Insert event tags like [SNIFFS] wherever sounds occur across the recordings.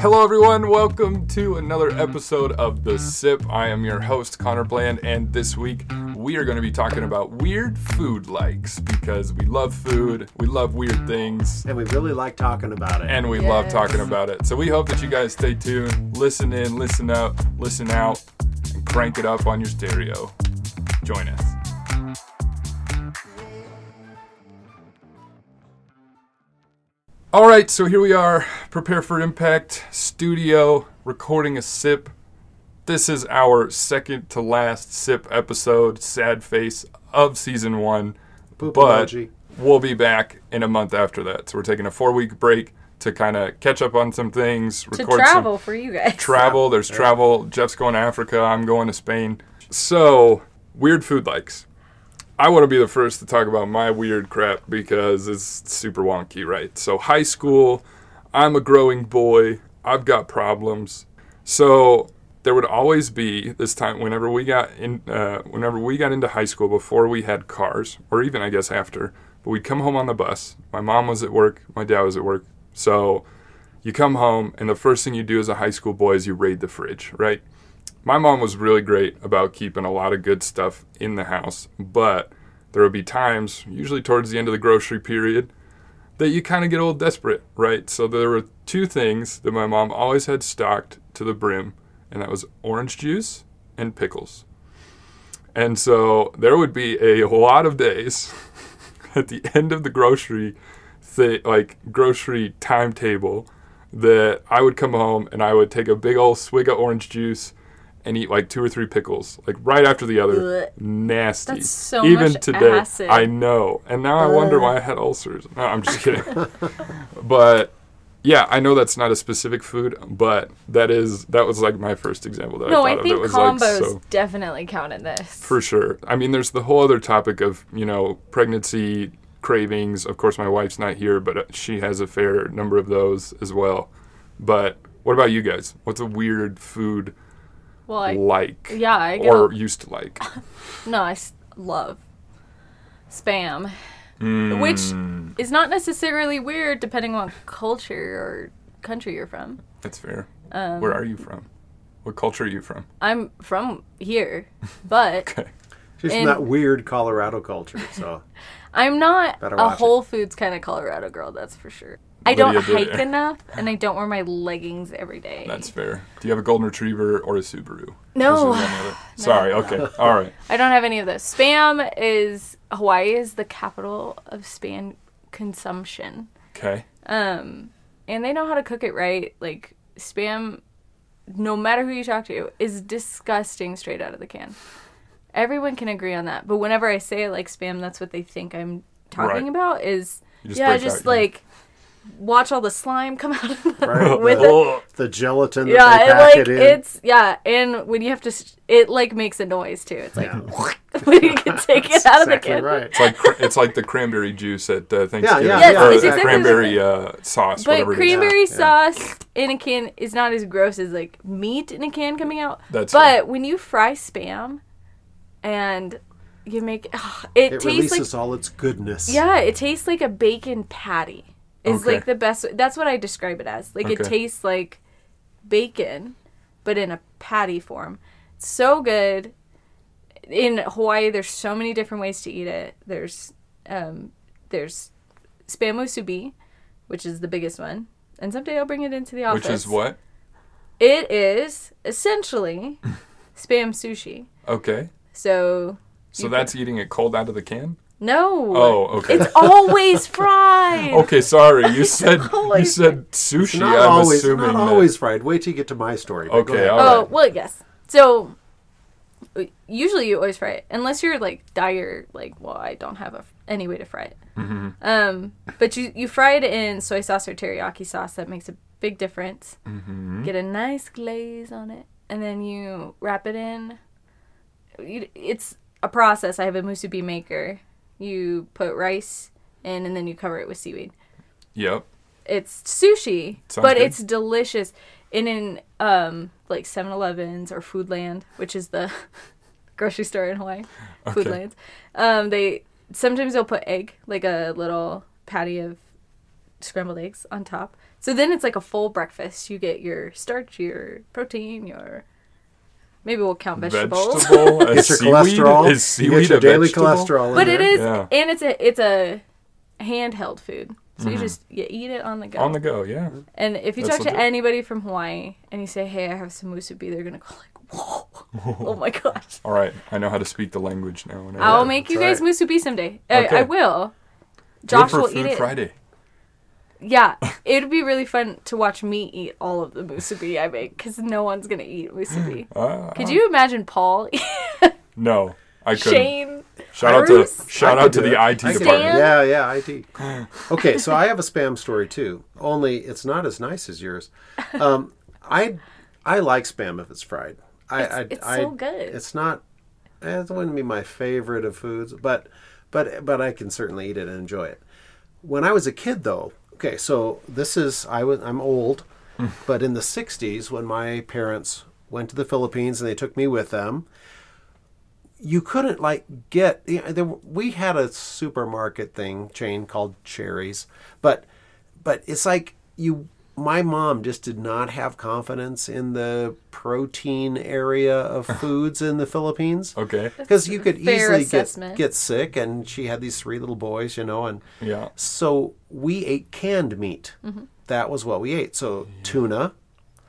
Hello, everyone. Welcome to another episode of The Sip. I am your host, Connor Bland, and this week we are going to be talking about weird food likes because we love food, we love weird things, And we really like talking about it. and we love talking about it. So we hope that you guys stay tuned, listen in, listen up, listen out, and crank it up on your stereo. Join us. All right, so here we are, Prepare for Impact Studio, recording a sip. This is our second to last sip episode, sad face of season one. Poop but emoji. we'll be back in a month after that. So we're taking a four week break to kind of catch up on some things, to record travel some for you guys. travel. There's travel. Jeff's going to Africa. I'm going to Spain. So weird food likes. I want to be the first to talk about my weird crap because it's super wonky, right? So high school, I'm a growing boy. I've got problems. So there would always be this time whenever we got in, uh, whenever we got into high school before we had cars, or even I guess after. But we'd come home on the bus. My mom was at work. My dad was at work. So you come home, and the first thing you do as a high school boy is you raid the fridge, right? My mom was really great about keeping a lot of good stuff in the house, but there would be times, usually towards the end of the grocery period, that you kind of get a little desperate, right? So there were two things that my mom always had stocked to the brim, and that was orange juice and pickles. And so there would be a lot of days [LAUGHS] at the end of the grocery thi- like grocery timetable that I would come home and I would take a big old swig of orange juice and eat like two or three pickles, like right after the other. Ugh. Nasty. That's so Even much today, acid. I know. And now I wonder why I had ulcers. No, I'm just kidding. [LAUGHS] but yeah, I know that's not a specific food, but that is that was like my first example that no, I I thought think of. It was combos like so definitely count in this. for sure. I mean, there's the whole other topic of you know pregnancy cravings. Of course, my wife's not here, but uh, she has a fair number of those as well. But what about you guys? What's a weird food well, I, like? yeah, I get or a- used to like? [LAUGHS] no, I s- love spam, Mm, which is not necessarily weird depending on culture or country you're from. that's fair. Um, Where are you from? What culture are you from? I'm from here, but [LAUGHS] Okay. She's from that weird Colorado culture. So [LAUGHS] I'm not a it. Whole Foods kind of Colorado girl. That's for sure. I don't hike it. [LAUGHS] enough, and I don't wear my leggings every day. That's fair. Do you have a golden retriever or a Subaru? No. Those are the [LAUGHS] [LAUGHS] Sorry. Okay. All right. I don't have any of those. Spam is Hawaii is the capital of spam consumption. Okay. Um, and they know how to cook it right. Like spam, no matter who you talk to, is disgusting straight out of the can. Everyone can agree on that. But whenever I say I like spam, that's what they think I'm talking Right. about. Is yeah, just out, you know. Like watch all the slime come out of the, Right. [LAUGHS] with it. Oh, the gelatin that Yeah, they it pack like it in. it's yeah, and when you have to, s- it like makes a noise too. It's like Yeah. [LAUGHS] when you can take it out of the can. right. It's like cr- it's like the cranberry juice at uh, Thanksgiving. yeah, Yes, or it's the exactly cranberry uh, sauce, But whatever it is. cranberry Yeah, yeah. sauce in a can is not as gross as like meat in a can coming out. That's but when you fry spam, and you make ugh, it, It tastes releases like all its goodness. yeah, it tastes like a bacon patty. Is Okay. like the best. That's what I describe it as. Like it tastes like bacon, but in a patty form. So good. In Hawaii, there's so many different ways to eat it. There's um, there's spam musubi, which is the biggest one, and someday I'll bring it into the office. Which is what? It is essentially [LAUGHS] spam sushi. Okay. So So that's eating it cold out of the can? No. Oh, okay. It's [LAUGHS] always fried. Okay, sorry. You said you always- said sushi. It's not I'm always assuming not that- always fried. Wait till you get to my story. but go Okay, ahead. all Oh well, yes. So usually you always fry it, unless you're like dire. Like, well, I don't have a, any way to fry it. Mm-hmm. Um, but you you fry it in soy sauce or teriyaki sauce. That makes a big difference. Mm-hmm. Get a nice glaze on it, and then you wrap it in. You, it's a process. I have a musubi maker. You put rice in, and then you cover it with seaweed. Yep. It's sushi, Sounds but good. it's delicious. And in um like 7-Elevens or Foodland, which is the [LAUGHS] grocery store in Hawaii, Okay. Foodlands, um, they sometimes they'll put egg, like a little patty of scrambled eggs on top. So then it's like a full breakfast. You get your starch, your protein, your maybe we'll count vegetables. Vegetable. [LAUGHS] a Get your cholesterol. Is you seaweed get your a daily vegetable? cholesterol. but it there. is, Yeah. and it's a it's a handheld food. So you mm-hmm. just you eat it on the go. On the go, yeah. and if you That's talk to anybody from Hawaii and you say, "Hey, I have some musubi," they're gonna go like, "Whoa, [LAUGHS] oh my gosh!" All right, I know how to speak the language now. whenever- I'll make you guys it. musubi someday. Uh, I, Okay. I will. Do it Josh for will Food eat it. Friday. Yeah, it'd be really fun to watch me eat all of the musubi I make because no one's gonna eat musubi. Uh, [GASPS] Could you imagine Paul, [LAUGHS] No, I couldn't. Shane? Shout out to Bruce? shout out to the it. IT I could department. Yeah, yeah, IT. Okay, so I have a spam story too. Only it's not as nice as yours. Um, I I like spam if it's fried. I, It's- I, it's I, so good. It's not. It wouldn't be my favorite of foods, but but but I can certainly eat it and enjoy it. When I was a kid, though, okay, so this is I was I'm old, hmm. but in the '60s when my parents went to the Philippines and they took me with them, you couldn't like get you know, there, we had a supermarket thing chain called cherries but but it's like you my mom just did not have confidence in the protein area of [LAUGHS] foods in the Philippines. Okay. because you could fair easily get, assessment. get sick and she had these three little boys you know and Yeah. so we ate canned meat Mm-hmm. that was what we ate so tuna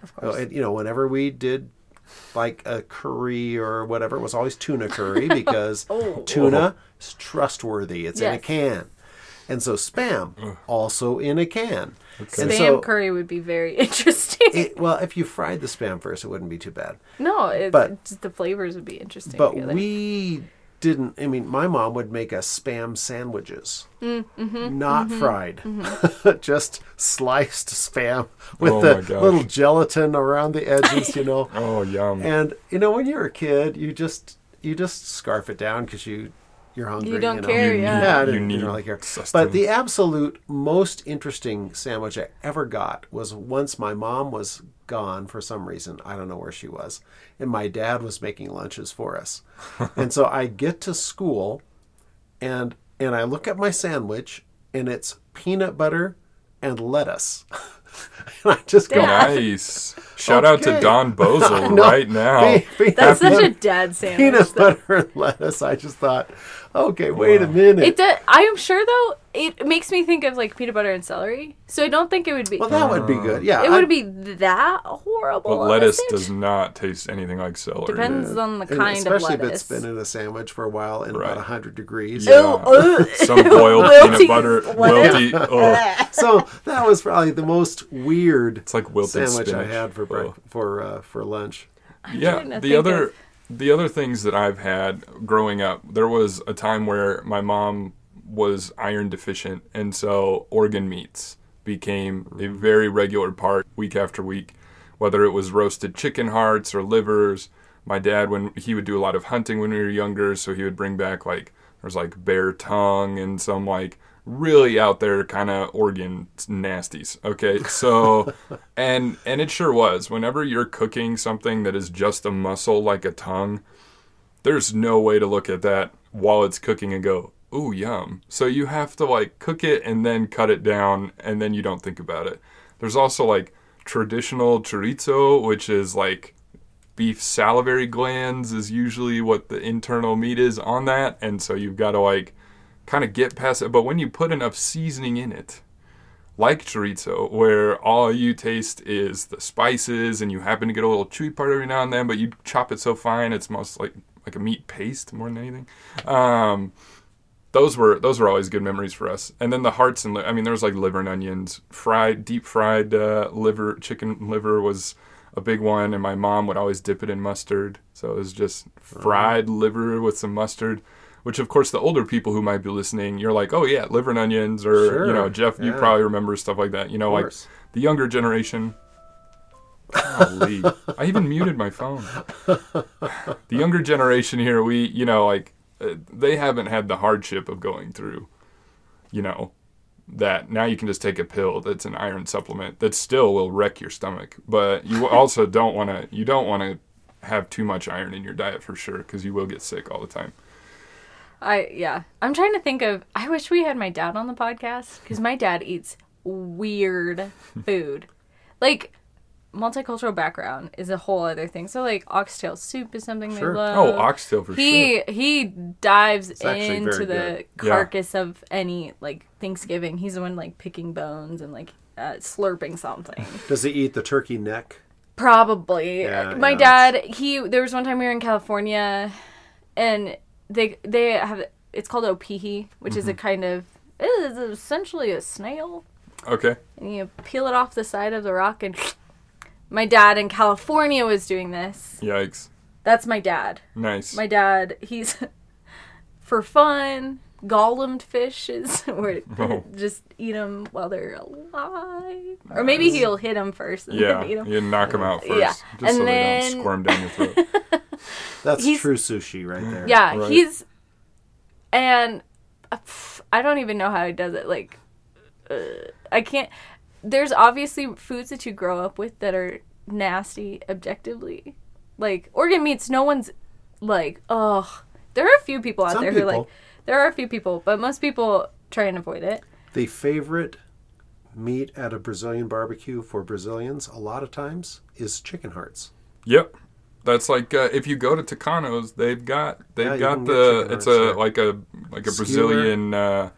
Of Oh, course. and, you know, whenever we did like a curry or whatever, it was always tuna curry [LAUGHS] because Oh. tuna is trustworthy. It's in a can. And so spam also in a can. And Spam so curry would be very [LAUGHS] interesting. it, well, if you fried the spam first, it wouldn't be too bad. no, it, but- just the flavors would be interesting. But together. we didn't. I mean, my mom would make us spam sandwiches, Mm, mm-hmm, not fried, [LAUGHS] just sliced spam with Oh the little gelatin around the edges. You know. [LAUGHS] Oh, yum. And you know, when you're a kid, you just you just scarf it down because you you're hungry. You don't know? care, You yeah. need- Yeah, I you didn't, need didn't really care. sustenance. But the absolute most interesting sandwich I ever got was once my mom was gone for some reason. I don't know where she was, and my dad was making lunches for us. [LAUGHS] and so I get to school, and and I look at my sandwich, and it's peanut butter and lettuce. [LAUGHS] and I just go, Nice. Shout out to Don [LAUGHS] Bozel right now. pe- peanut That's such a dad sandwich. peanut though. butter and lettuce. I just thought, [LAUGHS] okay, wait a minute. It does. I am sure though. It makes me think of like peanut butter and celery. So I don't think it would be. well, that would be good. Yeah, it I- would be that horrible. But lettuce does not taste anything like celery. Depends on the kind and kind especially of if it's been in a sandwich for a while in Right. about hundred degrees. Ew. [LAUGHS] Some boiled [LAUGHS] peanut butter. lettuce. Wilty. Oh, so that was probably the most weird it's like wilted sandwich I had for Oh. for uh, for lunch. yeah trying to the other of- the other things that i've had growing up there was a time where my mom was iron deficient and so organ meats became a very regular part week after week. Whether it was roasted chicken hearts or livers my dad when he would do a lot of hunting when we were younger so he would bring back like there's like bear tongue and some like really out there kind of organ nasties okay? So [LAUGHS] and and it sure was. Whenever you're cooking something that is just a muscle like a tongue there's no way to look at that while it's cooking and go ooh yum. So you have to like cook it and then cut it down and then you don't think about it. There's also like traditional chorizo which is like beef salivary glands is usually what the internal meat is on that and so you've got to like kind of get past it but when you put enough seasoning in it like chorizo where all you taste is the spices and you happen to get a little chewy part every now and then but you chop it so fine it's most like like a meat paste more than anything um those were those were always good memories for us. And then the hearts and I mean there was like liver and onions, fried deep fried uh, liver chicken liver was a big one, and my mom would always dip it in mustard. So it was just fried liver with some mustard. Which of course the older people who might be listening, you're like, oh yeah, liver and onions, or Sure, you know Jeff, you probably remember stuff like that. You know, like the younger generation. Golly, I even muted my phone. The younger generation here, we you know like uh, they haven't had the hardship of going through, you know, that now you can just take a pill that's an iron supplement that still will wreck your stomach. But you [LAUGHS] also don't want to you don't want to have too much iron in your diet for sure because you will get sick all the time. I yeah. I'm trying to think of. I wish we had my dad on the podcast because my dad eats weird [LAUGHS] food. Like multicultural background is a whole other thing. So like oxtail soup is something Sure. they love. Oh, oxtail for he sure. he he dives into the good. Yeah. carcass of any like Thanksgiving. He's the one like picking bones and like uh, slurping something. [LAUGHS] Does he eat the turkey neck? Probably. Yeah, My yeah. dad, he there was one time we were in California, and they they have it's called opihi, which is a Mm-hmm. kind of it is essentially a snail, Okay. and you peel it off the side of the rock. And [SNIFFS] my dad in California was doing this. Yikes. That's my dad. Nice. My dad, he's [LAUGHS] for fun. Gollumed fishes, [LAUGHS] [LAUGHS] where Oh. just eat them while they're alive, or maybe he'll hit them first and yeah. then eat them. You knock them out first. Yeah. Just And so they then- don't squirm down your throat. That's He's- true sushi right there. Yeah, Right. he's and uh, pff, I don't even know how he does it. Like, uh, I can't. There's obviously foods that you grow up with that are nasty objectively. Like organ meats, no one's like, oh. There are a few people out Some there who like. There are a few people, but most people try and avoid it. The favorite meat at a Brazilian barbecue for Brazilians a lot of times is chicken hearts. Yep. That's like uh, if you go to Tucanos, they've got they've Yeah, got the it's a there. like a like a Skewer. Brazilian uh,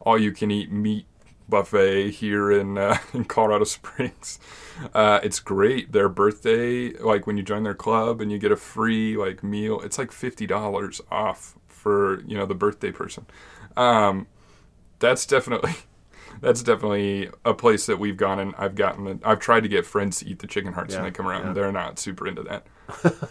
all you can eat meat buffet here in uh, [LAUGHS] in Colorado Springs. Uh, it's great. Their birthday, like when you join their club and you get a free like meal, it's like fifty dollars off for you know the birthday person. Um, that's definitely that's definitely a place that we've gone and I've gotten I've tried to get friends to eat the chicken hearts Yeah, when they come around. yeah. They're not super into that.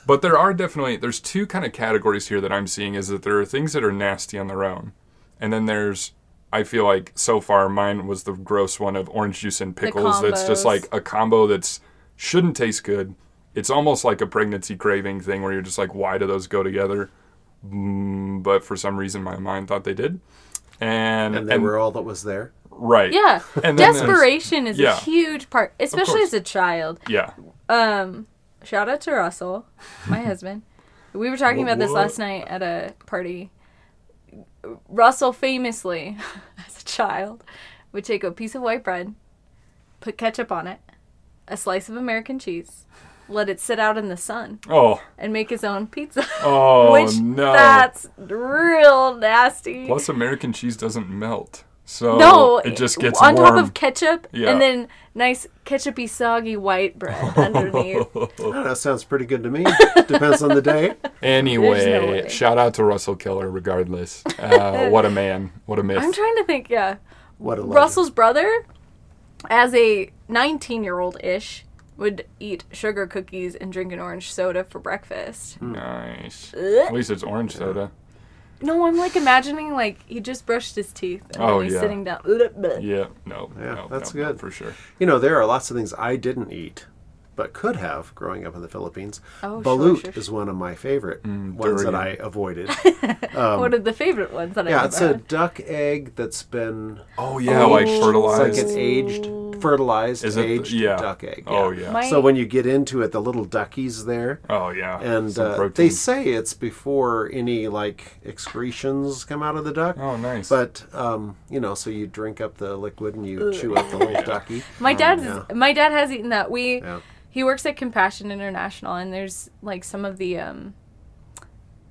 [LAUGHS] but there are definitely there's two kind of categories here that I'm seeing is that there are things that are nasty on their own. And then there's I feel like so far mine was the gross one of orange juice and pickles that's just like a combo that's shouldn't taste good. It's almost like a pregnancy craving thing where you're just like why do those go together? Mm, but for some reason my mind thought they did. And And they were all that was there. Right. Yeah, [LAUGHS] And desperation is yeah. a huge part, especially as a child. Yeah. Um, shout out to Russell, my [LAUGHS] husband. We were talking What- about this what? last night at a party. Russell famously, [LAUGHS] as a child, would take a piece of white bread, put ketchup on it, a slice of American cheese, let it sit out in the sun, Oh. and make his own pizza. Oh Which no. that's real nasty. Plus American cheese doesn't melt. So no, it just gets on warm. top of ketchup, Yeah. and then nice ketchupy soggy white bread underneath. [LAUGHS] Oh, that sounds pretty good to me. Depends on the day. [LAUGHS] Anyway, no shout out to Russell Keller regardless. Uh, what a man. What a myth. I'm trying to think. Yeah, What a legend. Russell's brother, as a 19 year old ish, would eat sugar cookies and drink an orange soda for breakfast. nice. Ugh. At least it's orange soda. No, I'm like imagining like he just brushed his teeth and Oh, he's yeah. sitting down. Yeah, no. Yeah, no, that's no, no, good. for sure. You know, there are lots of things I didn't eat, but could have growing up in the Philippines. Oh, sure, Balut sure, is one of my favorite Mm, ones that. I avoided. [LAUGHS] One of the favorite ones that I Um, yeah, ever it's a duck egg that's been Oh yeah, like fertilized. It's like an aged, fertilized, Is it? aged yeah. duck egg. Oh yeah. My- So when you get into it, the little duckies there, oh yeah. and Some uh, protein. they say it's before any like excretions come out of the duck. Oh nice. But um, you know, so you drink up the liquid and you chew up the little [LAUGHS] ducky. My dad, yeah. my dad has eaten that. We, Yeah. he works at Compassion International, and there's like some of the, um,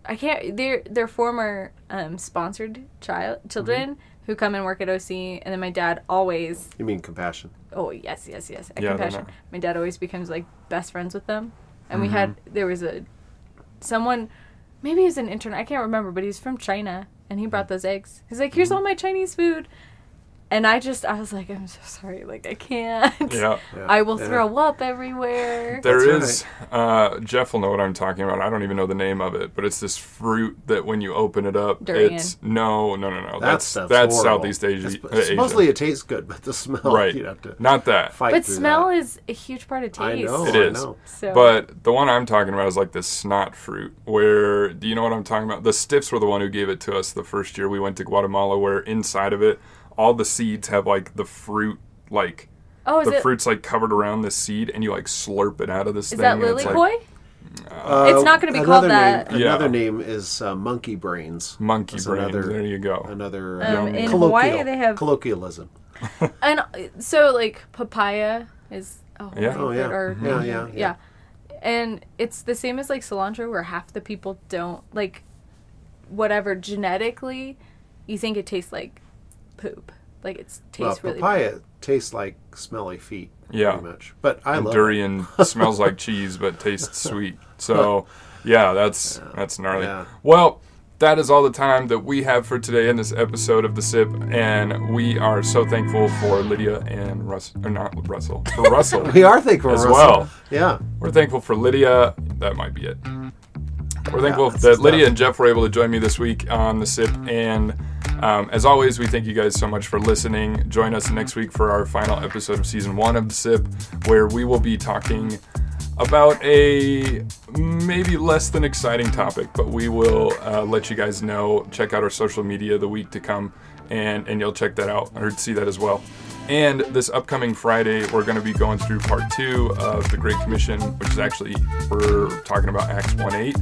I can't. They're they're former um, sponsored child children Mm-hmm. Who come and work at OC, and then my dad always. You mean compassion? Oh yes, yes, yes. At Yeah, Compassion, my dad always becomes like best friends with them, and we Mm-hmm. had there was a someone, maybe he was an intern. I can't remember, but he's from China, and he Mm-hmm. brought those eggs. He's like, "Here's all my Chinese food." And I just, I was like, I'm so sorry, like I can't. yeah. [LAUGHS] Yeah. I will Yeah. throw up everywhere. There That's is, uh, Jeff will know what I'm talking about. I don't even know the name of it, but it's this fruit that when you open it up, Durian. it's no, no, no, no. That That's stuff's that's horrible. Southeast Asia. It's- Asia. Supposedly it tastes good, but the smell right? you'd have to Not that. fight but smell that. is a huge part of taste. I know. It I is. know. So, But the one I'm talking about is like this snot fruit. Where do you know what I'm talking about? The Stiffs were the one who gave it to us the first year we went to Guatemala. Where inside of it, all the seeds have like the fruit, like oh, is the it? fruit's like covered around the seed, and you like slurp it out of this Is thing. that lily it's like koi? Uh, It's not gonna be called another that. Name, Yeah. Another name is uh, monkey brains. monkey That's brains. another- there you go. Another Um, uh, in colloquial, Hawaii, they have- colloquialism. [LAUGHS] and so like papaya is a Hawaiian Yeah. Oh, yeah. fruit, or Mhm. Yeah, yeah, yeah, yeah. And it's the same as like cilantro, where half the people don't like whatever genetically. You think it tastes like poop, like it Well, tastes really. papaya tastes like smelly feet. Yeah. Pretty much. But I and love it. durian [LAUGHS] smells like cheese but tastes [LAUGHS] sweet. So yeah, that's that's gnarly. Yeah. Well, that is all the time that we have for today in this episode of the Sip, and we are so thankful for Lydia and Russ, or not Russell, for [LAUGHS] Russell. We are thankful As Russell. well. Yeah. We're thankful for Lydia. That might be it. We're thankful that's that stuff. Lydia and Jeff were able to join me this week on the SIP. And um, as always, we thank you guys so much for listening. Join us next week for our final episode of season one of the SIP, where we will be talking about a maybe less than exciting topic, but we will uh, let you guys know. Check out our social media the week to come, and, and you'll check that out or see that as well. And this upcoming Friday, we're going to be going through part two of the Great Commission, which is actually, we're talking about Acts 1 8.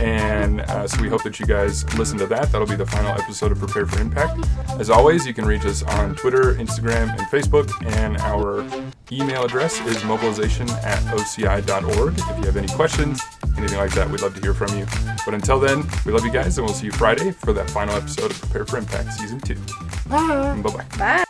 And uh, so we hope that you guys listen to that. That'll be the final episode of Prepare for Impact. As always, you can reach us on Twitter, Instagram, and Facebook. And our email address is mobilization at oci.org. If you have any questions, anything like that, we'd love to hear from you. But until then, we love you guys, and we'll see you Friday for that final episode of Prepare for Impact Season 2. Bye bye. Bye.